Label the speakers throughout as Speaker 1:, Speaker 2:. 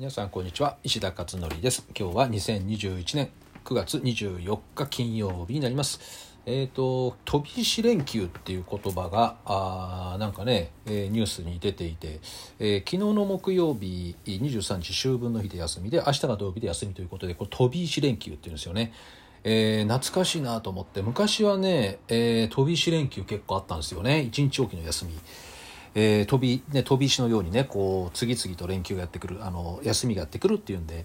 Speaker 1: 皆さんこんにちは。石田勝則です。今日は2021年9月24日金曜日になります。えっ、ー、と飛び石連休っていう言葉があなんかね、えー、ニュースに出ていて、えー、昨日の木曜日23日秋分の日で休みで明日が土曜日で休みということでこれ飛び石連休っていうんですよね。えー、懐かしいなと思って昔はね、えー、飛び石連休結構あったんですよね。一日おきの休み。えー、飛び、ね、飛び石のようにねこう次々と連休がやってくるあの休みがやってくるっていうんで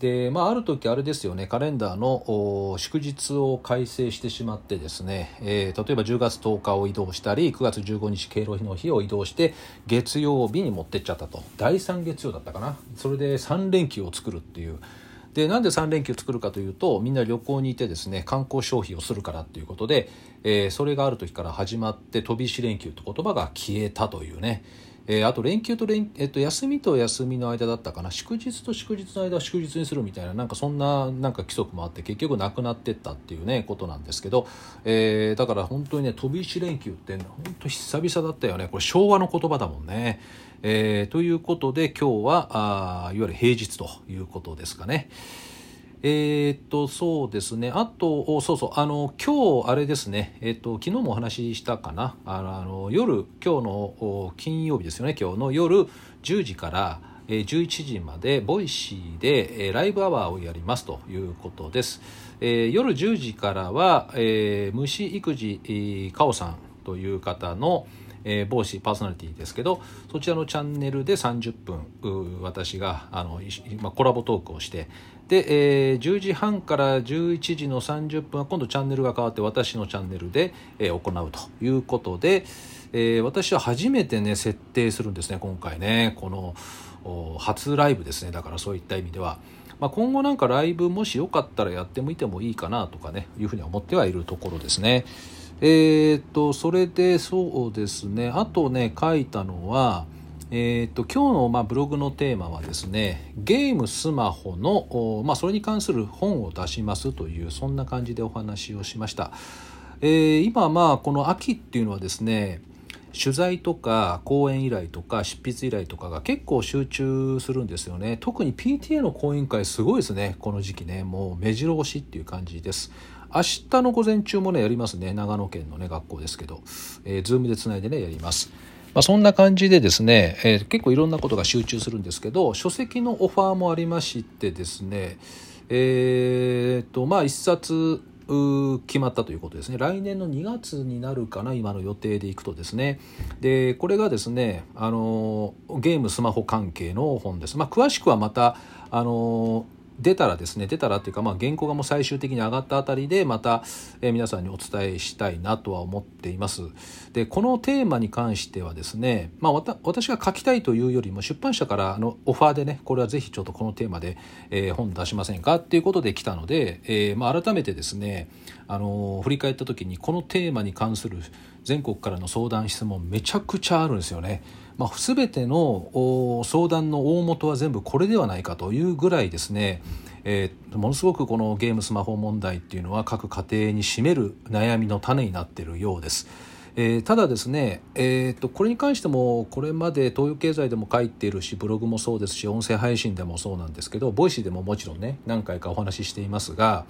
Speaker 1: で、まあ、ある時あれですよねカレンダーの祝日を改正してしまってですね、えー、例えば10月10日を移動したり9月15日敬老日の日を移動して月曜日に持ってっちゃったと第3月曜だったかなそれで3連休を作るっていう。でなんで3連休作るかというとみんな旅行にいてですね観光消費をするからということで、えー、それがある時から始まって飛び石連休って言葉が消えたというね。えー、あと連休と連、えっと、休みと休みの間だったかな祝日と祝日の間は祝日にするみたいななんかそんななんか規則もあって結局なくなってったっていうねことなんですけど、えー、だから本当にね飛び石連休って本当久々だったよねこれ昭和の言葉だもんね。えー、ということで今日はあいわゆる平日ということですかね。え、っとそうですね。あとそうそう。あの今日あれですね。えー、っと昨日もお話ししたかな。あの夜今日の金曜日ですよね。今日の夜10時からえ11時まで Voicy でえライブアワーをやりますということです、え、夜10時からは、えー、虫育児かおさんという方のえー、帽子パーソナリティですけどそちらのチャンネルで30分私があの、まあ、コラボトークをしてで、えー、10時半から11時の30分は今度チャンネルが変わって私のチャンネルで、えー、行うということで、えー、私は初めてね設定するんですね今回ねこの初ライブですねだからそういった意味では。まあ、今後なんかライブもしよかったらやってみてもいいかなとかねいうふうに思ってはいるところですね。えー、っとそれでそうですねあとね書いたのはえーと、今日のまあブログのテーマはですねゲームスマホの、まあ、それに関する本を出しますというそんな感じでお話をしました、えー、今まあこの秋っていうのはですね取材とか講演依頼とか執筆依頼とかが結構集中するんですよね。特に PTA の講演会すごいですねこの時期ね。もう目白押しっていう感じです。明日の午前中もねやりますね。長野県のね学校ですけど、えー、ズームでつないでねやります。まあ、そんな感じでですね、えー、結構いろんなことが集中するんですけど書籍のオファーもありましてですねえー、っとまあ一冊決まったということですね。来年の2月になるかな今の予定でいくとですね。でこれがですねあのゲームスマホ関係の本です、まあ、詳しくはまたあの出たらですね出たらっていうか、まあ、原稿がもう最終的に上がったあたりでまた、え、皆さんにお伝えしたいなとは思っていますでこのテーマに関してはですね、まあ、私が書きたいというよりも出版社からのオファーでねこれはぜひちょっとこのテーマで、えー、本出しませんかっていうことで来たので、えーまあ、改めてですねあの振り返った時にこのテーマに関する全国からの相談質問めちゃくちゃあるんですよね。まあ、全ての相談の大元は全部これではないかというぐらいですね、えー、ものすごくこのゲームスマホ問題っていうのは各家庭に占める悩みの種になっているようです。えー、ただですね、えーと、これに関してもこれまで東洋経済でも書いているしブログもそうですし音声配信でもそうなんですけど Voicy でももちろんね何回かお話ししていますが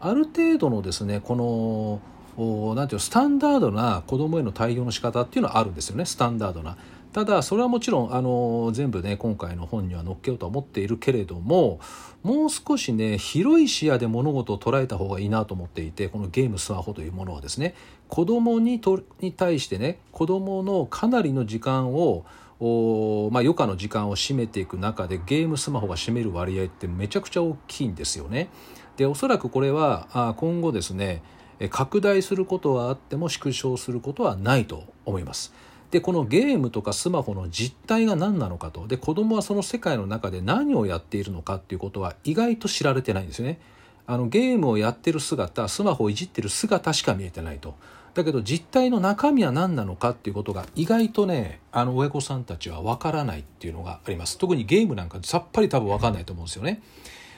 Speaker 1: ある程度のですねこのなんていうスタンダードな子供への対応の仕方っていうのはあるんですよねスタンダードな。ただそれはもちろんあの全部ね今回の本には載っけようとは思っているけれどももう少しね広い視野で物事を捉えた方がいいなと思っていてこのゲームスマホというものはですね子供にとに対してね子供のかなりの時間をおまあ、余暇の時間を占めていく中でゲームスマホが占める割合ってめちゃくちゃ大きいんですよね。でおそらくこれはあ今後ですね拡大することはあっても縮小することはないと思います。でこのゲームとかスマホの実態が何なのかとで子供はその世界の中で何をやっているのかっていうことは意外と知られてないんですよね。あのゲームをやってる姿スマホをいじってる姿しか見えてないと。だけど実態の中身は何なのかっていうことが意外とねあの親御さんたちは分からないっていうのがあります特にゲームなんかさっぱり多分分かんないと思うんですよね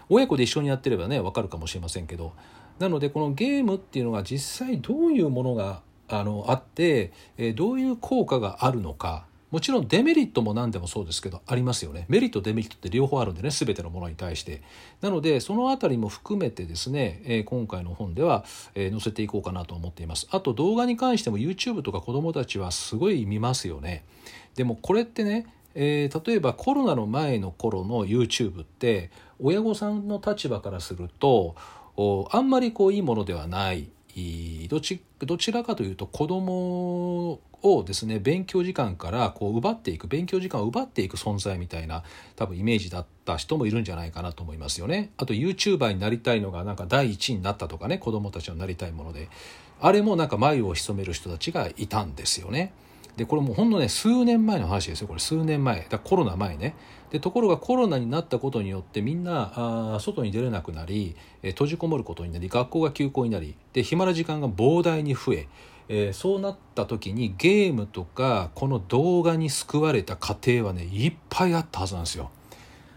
Speaker 1: 親子で一緒にやってればね分かるかもしれませんけどなのでこのゲームっていうのが実際どういうものがあのあって、えどういう効果があるのか。もちろんデメリットも何でもそうですけどありますよね。メリットデメリットって両方あるんでね。全てのものに対して。なのでその辺りも含めてですね、えー、今回の本では、えー、載せていこうかなと思っています。あと動画に関しても YouTube とか子どもたちはすごい見ますよね。でもこれってねえー、例えばコロナの前の頃の YouTube って親御さんの立場からするとあんまりこういいものではない。どちどちらかというと子供をですね勉強時間からこう奪っていく勉強時間を奪っていく存在みたいな多分イメージだった人もいるんじゃないかなと思いますよね。あと YouTuber になりたいのがなんか第一になったとかね子供たちのなりたいものであれもなんか眉を潜める人たちがいたんですよね。でこれもうほんのね数年前の話ですよこれ。数年前。だコロナ前ね。でところがコロナになったことによってみんなあ外に出れなくなり、え閉じこもることになり学校が休校になりで暇な時間が膨大に増ええー、そうなった時にゲームとかこの動画に救われた家庭はねいっぱいあったはずなんですよ。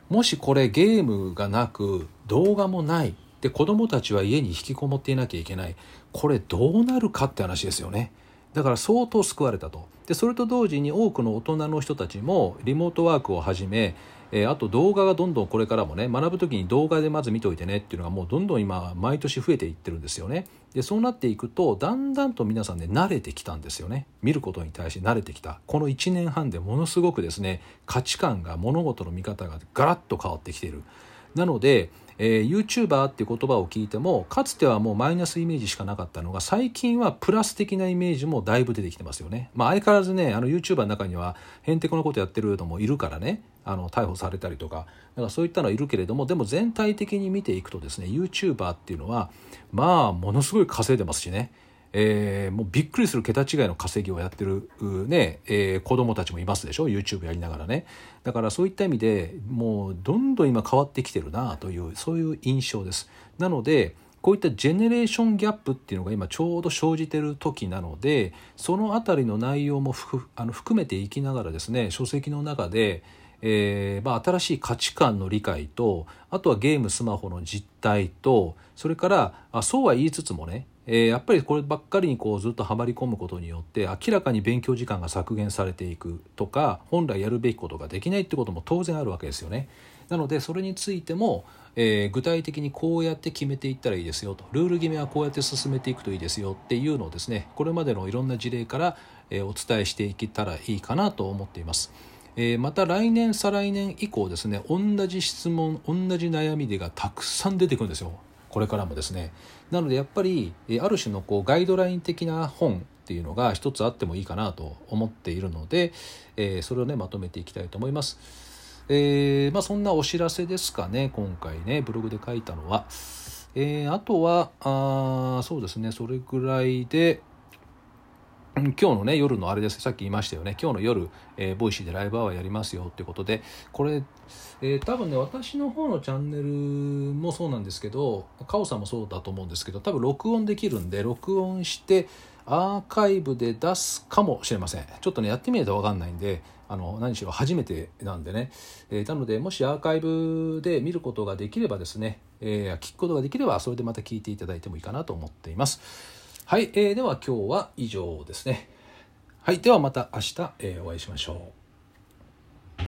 Speaker 1: もしこれゲームがなく動画もない。で子供たちは家に引きこもっていなきゃいけない。これどうなるかって話ですよね。だから相当救われたと。でそれと同時に多くの大人の人たちもリモートワークをはじめ、えー、あと動画がどんどんこれからもね学ぶ時に動画でまず見といてねっていうのがもうどんどん今毎年増えていってるんですよね。でそうなっていくとだんだんと皆さんね慣れてきたんですよね見ることに対して慣れてきたこの1年半でものすごくですね価値観が物事の見方がガラッと変わってきている。なのでえー、YouTuber っていう言葉を聞いてもかつてはもうマイナスイメージしかなかったのが最近はプラス的なイメージもだいぶ出てきてますよね。まあ、相変わらずねあの YouTuber の中にはへんてこなことやってるのもいるからねあの逮捕されたりとかだからそういったのはいるけれどもでも全体的に見ていくとですね YouTuber っていうのはまあものすごい稼いでますしね。えー、もうびっくりする桁違いの稼ぎをやってる、ねえー、子供たちもいますでしょ？YouTube やりながらね。だからそういった意味でもうどんどん今変わってきてるなというそういう印象です。なのでこういったジェネレーションギャップっていうのが今ちょうど生じてる時なのでその辺りの内容もあの含めていきながらですね書籍の中でえーまあ、新しい価値観の理解とあとはゲームスマホの実態とそれからあそうは言いつつもねえ、やっぱりこればっかりにこうずっとはまり込むことによって明らかに勉強時間が削減されていくとか本来やるべきことができないってことも当然あるわけですよね。なのでそれについても、え、具体的にこうやって決めていったらいいですよとルール決めはこうやって進めていくといいですよっていうのをですねこれまでのいろんな事例から、え、お伝えしていけたらいいかなと思っています。え、また来年再来年以降ですね同じ質問同じ悩みでがたくさん出てくるんですよこれからもですねなのでやっぱりある種のこうガイドライン的な本っていうのが一つあってもいいかなと思っているので、えー、それをねまとめていきたいと思います。えー、まあ、そんなお知らせですかね今回ねブログで書いたのは。えー、あとはあそうですねそれぐらいで、今日のね夜のあれです。さっき言いましたよね。今日の夜、えー、 Voicy でライブアワーやりますよっていうことで。これ、えー、多分ね私の方のチャンネルもそうなんですけどカオさんもそうだと思うんですけど多分録音できるんで録音してアーカイブで出すかもしれません。ちょっとねやってみないと分かんないんであの何しろ初めてなんでね、えー、なのでもしアーカイブで見ることができればですね、えー、聞くことができればそれでまた聞いていただいてもいいかなと思っています。はい、えー、では今日は以上ですね。はい、ではまた明日、えー、お会いしましょう。